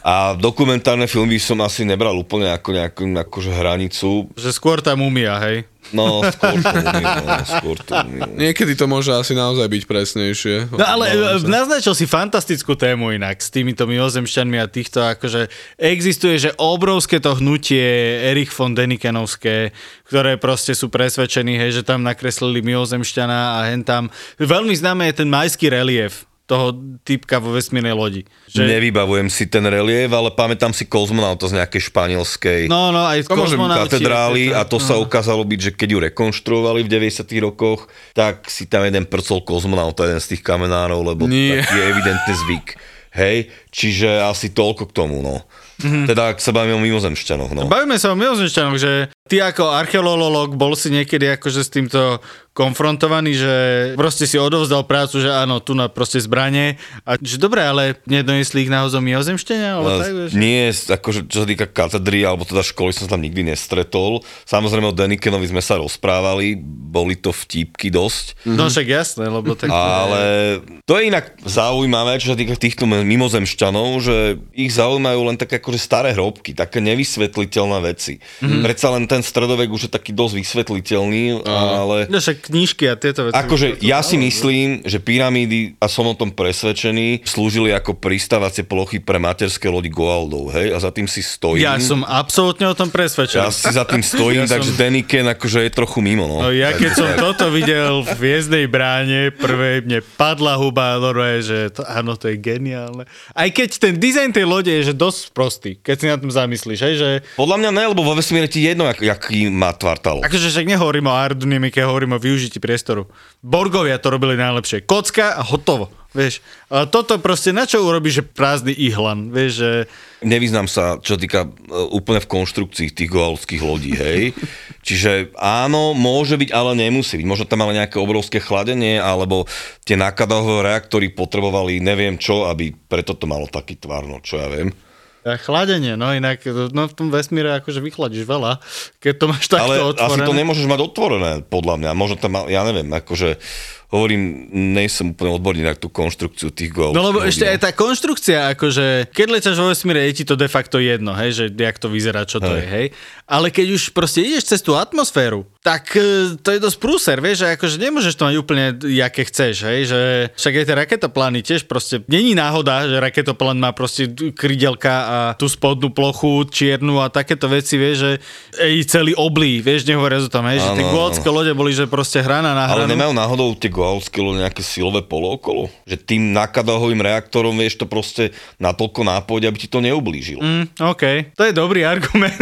a dokumentárne filmy som asi nebral úplne ako nejakú akože hranicu. že skôr tá mumia, hej. No, skôr to umiem, no, skôr to. Niekedy to môže asi naozaj byť presnejšie. No ale sa. naznačil si fantastickú tému inak s týmito mimozemšťanmi a týchto, akože existuje, že obrovské to hnutie Erich von Denikenovské, ktoré proste sú presvedčení, hej, že tam nakreslili mimozemšťana a hen tam. Veľmi známe je ten majský relief toho typka vo vesmírnej lodi. Že... Nevybavujem si ten relief, ale pamätám si kozmonauta z nejakej španielskej No, no, aj kozmonauti, katedrály a to sa no. ukázalo byť, že keď ju rekonštruovali v 90 rokoch, tak si tam jeden prcol kozmonauta, jeden z tých kamenárov, lebo Nie. taký je evidentný zvyk. Hej, čiže asi toľko k tomu, no. Mhm. Mm-hmm. Teda, ak sa bavíme o mimozemšťanoch, no. Bavíme sa o mimozemšťanoch, že ty ako archeológ bol si niekedy akože s týmto konfrontovaný, že proste si odovzdal prácu, že áno, tu na proste zbranie a že dobre, ale nedonesli ich naozaj mimozemšťania? Alebo tak, vieš? Nie, akože čo sa týka katedry, alebo teda školy som sa tam nikdy nestretol. Samozrejme o Denikenovi sme sa rozprávali, boli to vtípky dosť. No však jasné, lebo tak... Ale to je inak zaujímavé, čo sa týka týchto mimozemšťanov, že ich zaujímajú len také akože staré hrobky, také nevysvetliteľné veci. Mm-hmm. Predsa len ten stredovek už je taký dosť vysvetliteľný, ale... No však knížky a tieto veci. Akože ja si myslím, že pyramídy, a som o tom presvedčený, slúžili ako pristávacie plochy pre materské lodi Goaldov, hej? A za tým si stojím. Ja som absolútne o tom presvedčený. Ja si za tým stojím, Ja takže som- Deniken akože je trochu mimo, no. No ja keď som toto videl v Hviezdnej bráne, prvé mne padla huba, normálne, že to, áno, to je geniálne. Aj keď ten dizajn tej lode je že dosť prostý, keď si na tom zamyslíš, hej, že Podľa mňa ne, lebo vo vesmíre ti jedno, jak, jaký má tvar tá loď. akože však nehovorím o aerodynamike, hovorím o využití priestoru. Borgovia to robili najlepšie. Kocka a hotovo. Vieš, a toto proste na čo urobíš, že prázdny ihlan, vieš, že Nevyznám sa, čo týka e, úplne v konštrukcii tých goalských lodí, hej. Čiže áno, môže byť, ale nemusí byť. Možno tam ale nejaké obrovské chladenie, alebo tie nákladové reaktory potrebovali neviem čo, aby preto to malo taký tvar, no čo ja viem. Chladenie, no inak no v tom vesmíre akože vychladíš veľa, keď to máš takto Ale otvorené. asi to nemôžeš mať otvorené, podľa mňa. Možno tam, ja neviem, akože hovorím, nejsem úplne odborník na tú konštrukciu tých goalských No lebo ešte aj tá konštrukcia, akože keď letáš vo vesmíre, je ti to de facto jedno, hej, že jak to vyzerá, čo to Hej. je, hej. Ale keď už proste ideš cez tú atmosféru, tak e, to je dosť prúser, vieš, že akože nemôžeš to mať úplne, jaké chceš, hej, že však aj tie raketoplány tiež proste, není náhoda, že raketoplán má proste krydelka a tú spodnú plochu čiernu a takéto veci, vieš, že ej, celý oblí, vieš, nehovoriac o tom, hej, že tie lode boli, že proste hrana na Ale hranu. nemajú náhodou tie lode nejaké silové polo okolo? Že tým nákladovým reaktorom vieš to proste natoľko nápojť, aby ti to neublížilo. Mm. OK, to je dobrý argument.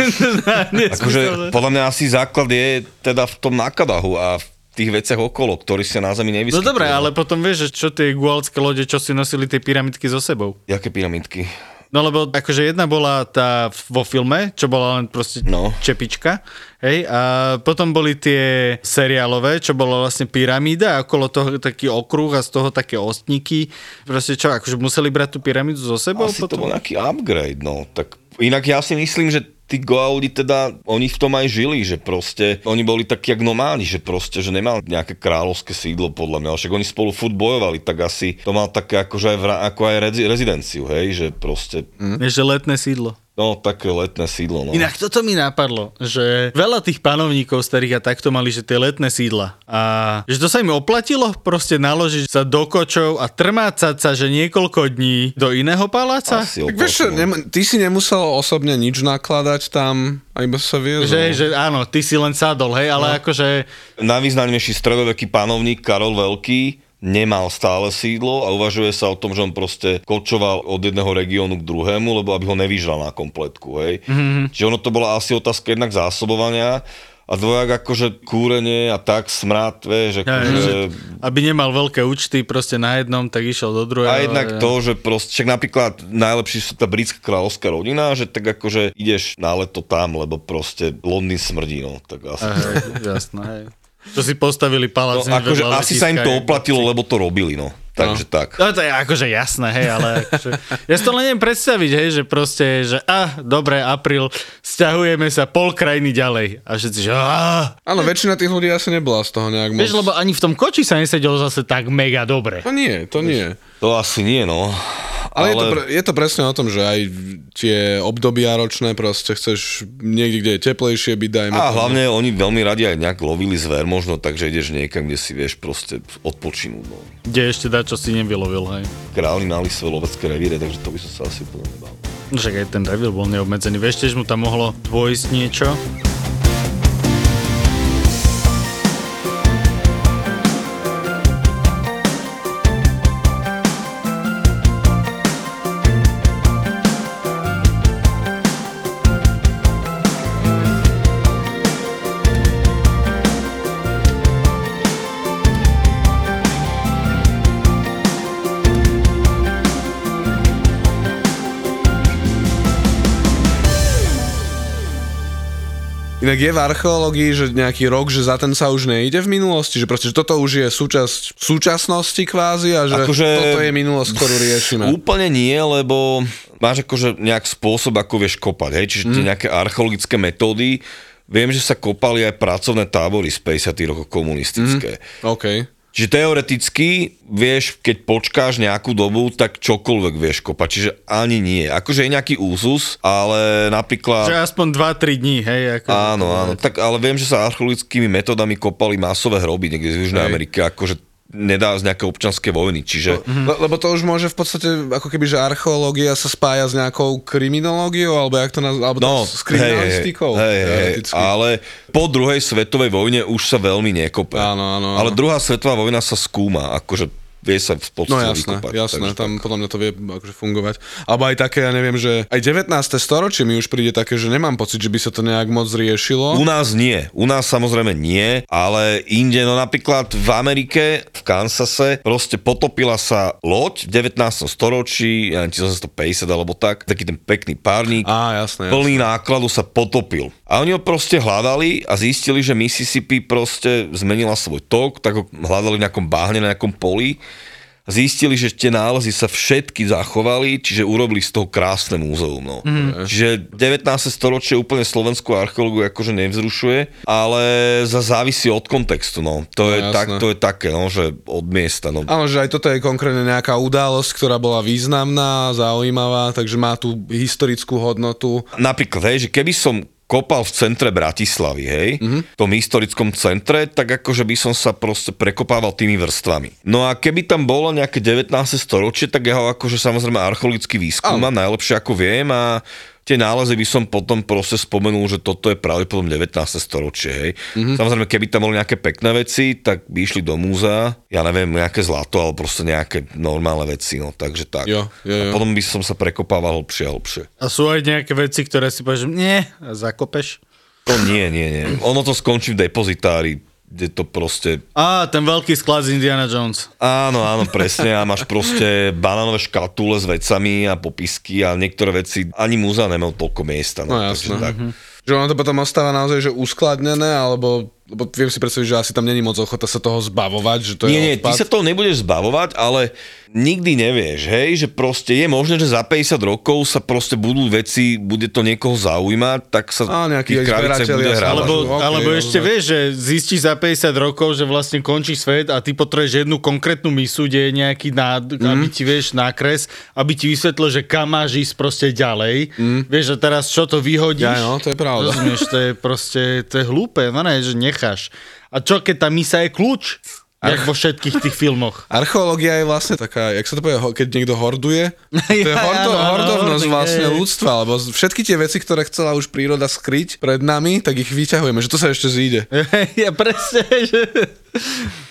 Akože podľa mňa asi základ je teda v tom nákladahu a v tých veciach okolo, ktorý sa na Zemi No nevyskytujú. dobre, ale potom vieš, čo tie gualské lode, čo si nosili tie pyramidky so sebou. Jaké pyramidky? No lebo akože jedna bola tá vo filme, čo bola len proste No. čepička, hej, a potom boli tie seriálové, čo bola vlastne pyramída a okolo toho taký okruh a z toho také ostníky. Proste čo, akože museli brať tú pyramídu so sebou? Asi to bol nejaký upgrade, no. Tak inak ja si myslím, že tí Goaudi teda, oni v tom aj žili, že proste, oni boli takí jak nomádi, že proste, že nemal nejaké kráľovské sídlo podľa mňa, však oni spolu furt bojovali, tak asi to mal také akože aj, vra, ako aj rezi, rezidenciu, hej, že proste, Je, že letné sídlo. No, také letné sídlo, no. Inak toto mi napadlo, že veľa tých panovníkov starých a takto mali, že tie letné sídla. A že to sa im oplatilo proste naložiť sa do kočov a trmácať sa, že niekoľko dní do iného paláca? Asi Tak vieš, nem- ty si nemusel osobne nič nakladať tam, a iba sa viezol. Že, že áno, ty si len sadol, hej, ale akože... Najvýznamnejší stredoveký panovník Karol Veľký nemal stále sídlo a uvažuje sa o tom, že on proste kočoval od jedného regiónu k druhému, lebo aby ho nevyžral na kompletku, hej. Mm-hmm. Čiže ono to bola asi otázka jednak zásobovania a dvojak akože kúrenie a tak smrad, vieš, akože... Aby nemal veľké účty proste na jednom, tak išiel do druhého. A jednak to, že proste, však napríklad najlepší sú tá britská kráľovská rodina, že tak akože ideš na leto tam, lebo proste Londýn smrdí, no, tak asi. Hej, jasné. Čo si postavili No, palác. hneď akože asi sa im to oplatilo, lebo to robili, no. Takže tak. No to je akože jasné, hej, ale akože, ja si to len neviem predstaviť, hej, že proste, že a, dobre, apríl, stiahujeme sa pol krajiny ďalej. A všetci, že a, Áno, väčšina tých ľudí asi nebola z toho nejak moc. Vieš, lebo ani v tom koči sa nesedelo zase tak mega dobre. To nie, to nie. To asi nie, no. Ale, ale... Je, to pre, je to presne o tom, že aj tie obdobia ročné proste chceš niekde, kde je teplejšie byť, dajme A tomu. hlavne oni veľmi radi aj nejak lovili zver možno, takže ideš niekam, kde si vieš proste odpočinúť. No. Kde ešte dá, čo si nevylovil, hej. Králi mali svoje lovecké revíre, takže to by som sa asi úplne nebal. Však aj ten revír bol neobmedzený. Vieš, tiež mu tam mohlo dôjsť niečo. Inak je v archeológii, že nejaký rok, že za ten sa už nejde v minulosti, že proste, že toto už je súčasť súčasnosti kvázi a že Akože- toto je minulosť, ktorú riešime. Úplne nie, lebo máš akože nejak spôsob, ako vieš kopať, hej, čiže tie nejaké archeologické metódy. Viem, že sa kopali aj pracovné tábory z 50 rokov komunistické. OK. Čiže teoreticky, vieš, keď počkáš nejakú dobu, tak čokoľvek vieš kopať, čiže ani nie. Akože je nejaký úzus, ale napríklad... Že aspoň 2-3 dní, hej. Ako, Áno, áno, tak ale viem, že sa archeologickými metodami kopali masové hroby niekde v Južnej Hej. Amerike, akože nedá z nejaké občanské vojny, čiže... Le, lebo to už môže v podstate, ako keby, že archeológia sa spája s nejakou kriminológiou, alebo jak to naz... alebo No, to s kriminalistikou. Hej, hej, hej, ale po druhej svetovej vojne už sa veľmi nekope. Áno, áno, áno. Ale druhá svetová vojna sa skúma, akože vie sa v No podstate jasné, vykopať. jasné, tam tak. podľa mňa to vie akože fungovať. Alebo aj také, ja neviem, že aj 19. storočie mi už príde také, že nemám pocit, že by sa to nejak moc riešilo. U nás nie, u nás samozrejme nie, ale inde, no napríklad v Amerike, v Kansase, proste potopila sa loď v 19. storočí, ja neviem, 1850 alebo tak, taký ten pekný párnik, Á, jasné, jasné. plný nákladu sa potopil. A oni ho proste hľadali a zistili, že Mississippi proste zmenila svoj tok, tak ho hľadali v nejakom bahne, na nejakom poli. Zistili, že tie nálezy sa všetky zachovali, čiže urobili z toho krásne múzeum. No. Mm. Čiže 19. storočie úplne slovenskú archeológiu akože nevzrušuje, ale za závisí od kontextu. No. To, No, je jasné. tak, to je také, no, že od miesta. No. Áno, že aj toto je konkrétne nejaká udalosť, ktorá bola významná, zaujímavá, takže má tú historickú hodnotu. Napríklad, hej, že keby som kopal v centre Bratislavy, hej, mm-hmm. v tom historickom centre, tak akože by som sa proste prekopával tými vrstvami. No a keby tam bolo nejaké 19. storočie, tak ja ho akože samozrejme archeologicky výskúmam, najlepšie ako viem a tie nálezy by som potom proste spomenul, že toto je pravdepodobne 19. storočie, hej. Mm-hmm. Samozrejme, keby tam boli nejaké pekné veci, tak by išli do múzea, ja neviem, nejaké zlato, alebo proste nejaké normálne veci, no, takže tak. Jo, jo, jo. A potom by som sa prekopával hlbšie a hlbšie. A sú aj nejaké veci, ktoré si povieš, nie, a zakopeš. To nie, nie, nie. Ono to skončí v depozitári, kde to proste... Á, ten veľký sklad z Indiana Jones. Áno, áno, presne. A máš proste banánové škatule s vecami a popisky a niektoré veci ani múzea nemajú toľko miesta. No, No, jasné. tak. Že ono to potom ostáva naozaj, že uskladnené, alebo lebo viem si predstaviť, že asi tam není moc ochota sa toho zbavovať, že to Nie, je nie, ty odpad. sa toho nebudeš zbavovať, ale nikdy nevieš, hej, že proste je možné, že za 50 rokov sa proste budú veci, bude to niekoho zaujímať, tak sa Á, nejakí tých zberatelia bude hrávať. Alebo, Ok, alebo ešte vieš, že zistíš za 50 rokov, že vlastne končí svet a ty potrebuješ jednu konkrétnu misu, kde je nejaký nád, mm. aby ti vieš nákres, aby ti vysvetlil, že kam máš ísť proste ďalej. Mm. Vieš, a teraz čo to vyhodíš? Ja, no, to je pravda. Rozumieš, to je proste, to je hlúpe, no ne, že necháš. A čo, keď tá misa je kľúč? Jak vo všetkých tých filmoch. Archeológia je vlastne taká, jak sa to povie, keď niekto horduje, to je Ja, hordo, áno, hordovnosť hoarding, vlastne hej. ľudstva, lebo všetky tie veci, ktoré chcela už príroda skryť pred nami, tak ich vyťahujeme, že to sa ešte zíde. ja presne, že...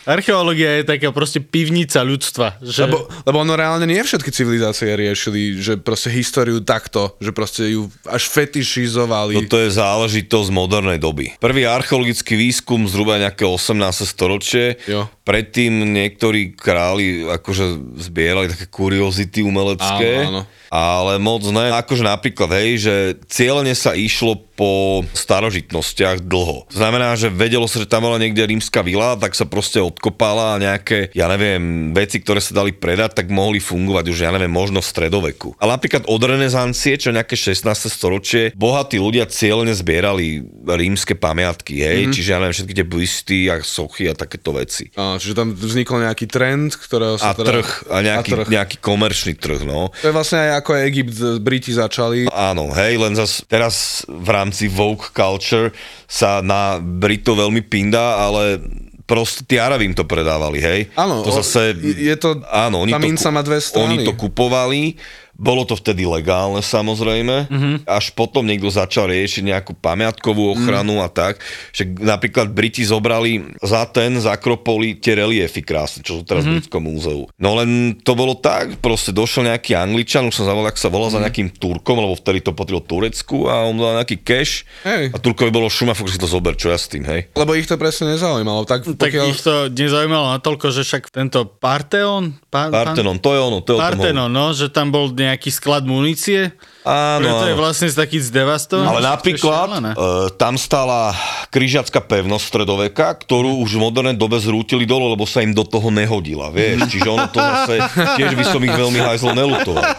Archeológia je taká proste pivnica ľudstva. Že... Lebo, lebo ono reálne nie všetky civilizácie riešili, že proste históriu takto, že proste ju až fetišizovali. Toto je záležitosť modernej doby. Prvý archeologický výskum zhruba nejaké 18. storočie. Jo. Predtým niektorí králi akože zbierali také kuriozity umelecké. Áno, áno. Ale moc ne. Akože napríklad, hej, že cieľene sa išlo po starožitnostiach dlho. To znamená, že vedelo sa, že tam bola niekde rímska vila, tak sa proste odkopala a nejaké, ja neviem, veci, ktoré sa dali predať, tak mohli fungovať už, ja neviem, možno v stredoveku. Ale napríklad od renesancie, čo nejaké 16. storočie, bohatí ľudia cieľne zbierali rímske pamiatky, hej, mm-hmm. čiže ja neviem, všetky tie bysty a sochy a takéto veci. Á, čiže tam vznikol nejaký trend, ktorého A sa teda... trh, a nejaký, a trh. nejaký komerčný trh, no. To je vlastne aj ako Egypt, Briti začali. Áno, hej, len zas teraz v rámci Vogue Culture sa na Brito veľmi pinda, ale proste tí Arabi im to predávali, hej. Áno, to zase... je to- áno, oni tá to, má dve strany. Oni to kupovali, bolo to vtedy legálne samozrejme, Mhm. mm-hmm. až potom niekto začal riešiť nejakú pamiatkovú ochranu mm. a tak, že napríklad Briti zobrali za ten, z Akropoly tie reliefy krásne, čo sú teraz mm-hmm. v Britskom múzeu. No len to bolo tak, proste došiel nejaký Angličan, už som zavolal, ak sa volal mm. za nejakým Turkom, lebo vtedy to patrilo Turecku a on dal nejaký cash Hej. a Turkovi bolo šuma, fakt si to zober, čo ja s tým, hej. Lebo ich to presne nezaujímalo. Tak, Tak pokiaľ... ich to nezaujímalo natoľko, že však tento Parteon... Pa, Partenon, to je ono, to je. Partenon, no, že tam bol nejaký sklad munície. Áno, Preto je vlastne taký zdevastovaný. Ale To je napríklad šialené. uh, tam stála križiacká pevnosť stredoveka, ktorú už v modernej dobe zrútili dole, lebo sa im do toho nehodila, vieš. Čiže ono to zase, tiež by som ich veľmi hajzlo nelutoval.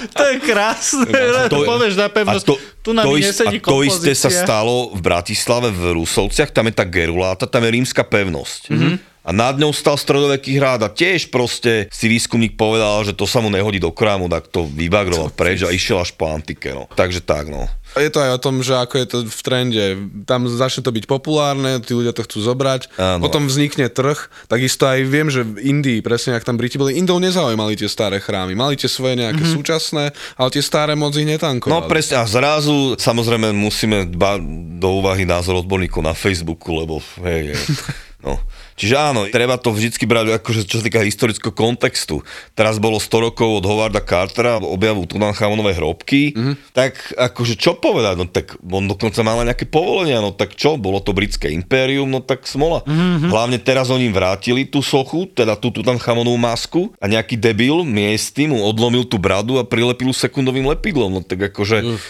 To je krásne. To, povieš na pevnosť, to, tu na to, mi is- nesedí a to isté sa stalo v Bratislave v Rusovciach, tam je tá geruláta, tam je rímska pevnosť. Mm-hmm. A nad ňou stal stredoveký hrad a tiež proste si výskumník povedal, že to sa mu nehodí do krámu, tak to vybagroval preč a išiel až po antike. No. Takže tak, no. Je to aj o tom, že ako je to v trende. Tam začne to byť populárne, tí ľudia to chcú zobrať, Áno. potom vznikne trh. Takisto aj viem, že v Indii, presne ak tam Briti boli, Indov nezaujímali tie staré chrámy. Mali tie svoje nejaké mm-hmm. súčasné, ale tie staré moc ich netankovali. No presne, a zrazu samozrejme musíme dbať do úvahy názor odborníkov na Facebooku, lebo hej, hej. No. Čiže áno, treba to vždycky brať, akože, čo sa týka historického kontextu. Teraz bolo 100 rokov od Howarda Cartera, objavu Tutanchamonovej hrobky, mm-hmm. tak akože čo povedať, no tak on dokonca mal nejaké povolenia, no tak čo, bolo to britské impérium, no tak smola. Mm-hmm. Hlavne teraz oni vrátili tú sochu, teda tú Tutanchamonovú masku a nejaký debil miestny mu odlomil tú bradu a prilepil sekundovým lepidlom, no tak akože...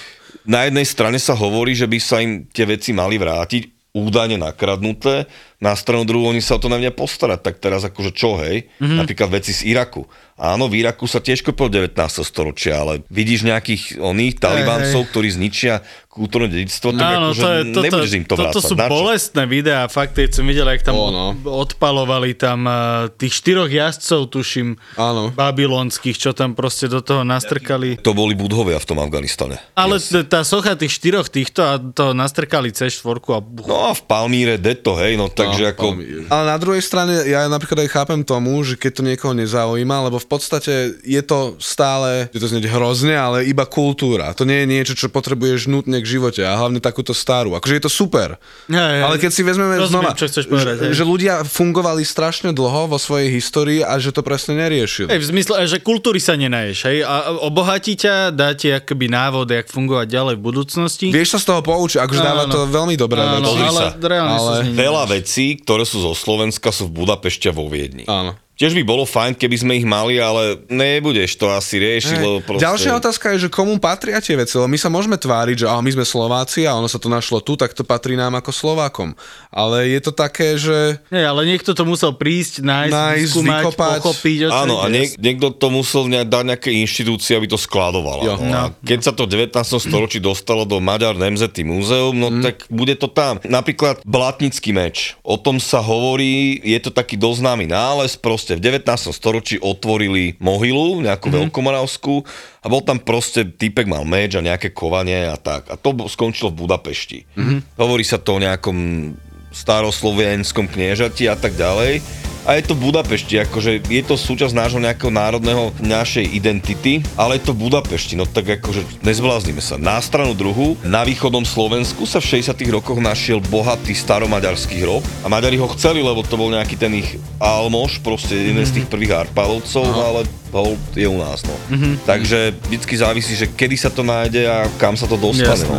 Na jednej strane sa hovorí, že by sa im tie veci mali vrátiť, údajne nakradnuté, na stranu druhú oni sa o to nevedia postarať, tak teraz akože čo, hej? Mm-hmm. Napríklad veci z Iraku. Áno, v Iraku sa tiež kopil 19. storočia, ale vidíš nejakých oných talibancov, ktorí zničia kultúrne dedictvo, tak Áno, akože to je, toto, nebudeš im to toto vrácať. sú Na čo? bolestné videá, fakt, keď som videl, jak tam Ó, no. odpalovali tam uh, tých štyroch jazdcov, tuším, Áno. babylonských, čo tam proste do toho nastrkali. To boli budhovia v tom Afganistane. Ale t- tá socha tých štyroch týchto a to nastrkali C4 a buch. No a v Palmíre deto, hej, no takže ako... Ale na druhej strane, ja napríklad aj chápem tomu, že keď to niekoho nezaujíma, lebo v podstate je to stále, je to znieť hrozne, ale iba kultúra. To nie je niečo, čo potrebuješ nutne k živote a hlavne takúto starú. Akože je to super. Hej, hej. Ale keď si vezmeme Rozumiem, znova, čo chceš povedať, že, že ľudia fungovali strašne dlho vo svojej histórii a že to presne neriešili. Hej, v zmysle, že kultúry sa nenaješ, hej, a obohatí ťa, dá ti akoby návod, jak fungovať ďalej v budúcnosti. Vieš sa z toho poučiť, akože dáva Áno. to veľmi dobré veci. Pozri ale Ale nej Veľa nenaješ. Vecí, ktoré sú zo Slovenska, sú v Budapešti a vo Viedni. Áno. Tiež by bolo fajn, keby sme ich mali, ale nebudeš to asi riešiť, lebo proste... Ďalšia otázka je, že komu patria tie veci, lebo my sa môžeme tváriť, že a my sme Slováci a ono sa to našlo tu, tak to patrí nám ako Slovákom. Ale je to také, že Nie, ale niekto to musel prísť, nájsť, Nájsť, skúmať, vykopať. pochopiť. Áno, a niek- niekto to musel ne- dať nejaké inštitúcie, aby to skladovala. Jo. No. A keď sa to v 19. storočí dostalo do Maďar Nemzety múzeum, no Mhm. tak bude to tam. Napríklad Blatnický meč. O tom sa hovorí, je to taký doznámy nález, proste v 19. storočí otvorili mohylu, nejakú Mhm. veľkomoravskú a bol tam proste, týpek mal meč a nejaké kovanie a tak. A to skončilo v Budapešti. Mhm. Hovorí sa to o nejakom staroslovenskom kniežati a tak ďalej. A je to Budapešti, akože je to súčasť nášho nejakého národného, našej identity, ale je to Budapešti, no tak akože nezbláznime sa. Na stranu druhu, na východnom Slovensku sa v 60 rokoch našiel bohatý staromaďarský hrob a Maďari ho chceli, lebo to bol nejaký ten ich almoš, proste jeden z tých prvých Arpálovcov, ale bol je u nás, no. Takže vždycky závisí, že kedy sa to nájde a kam sa to dostane, Jasné. no.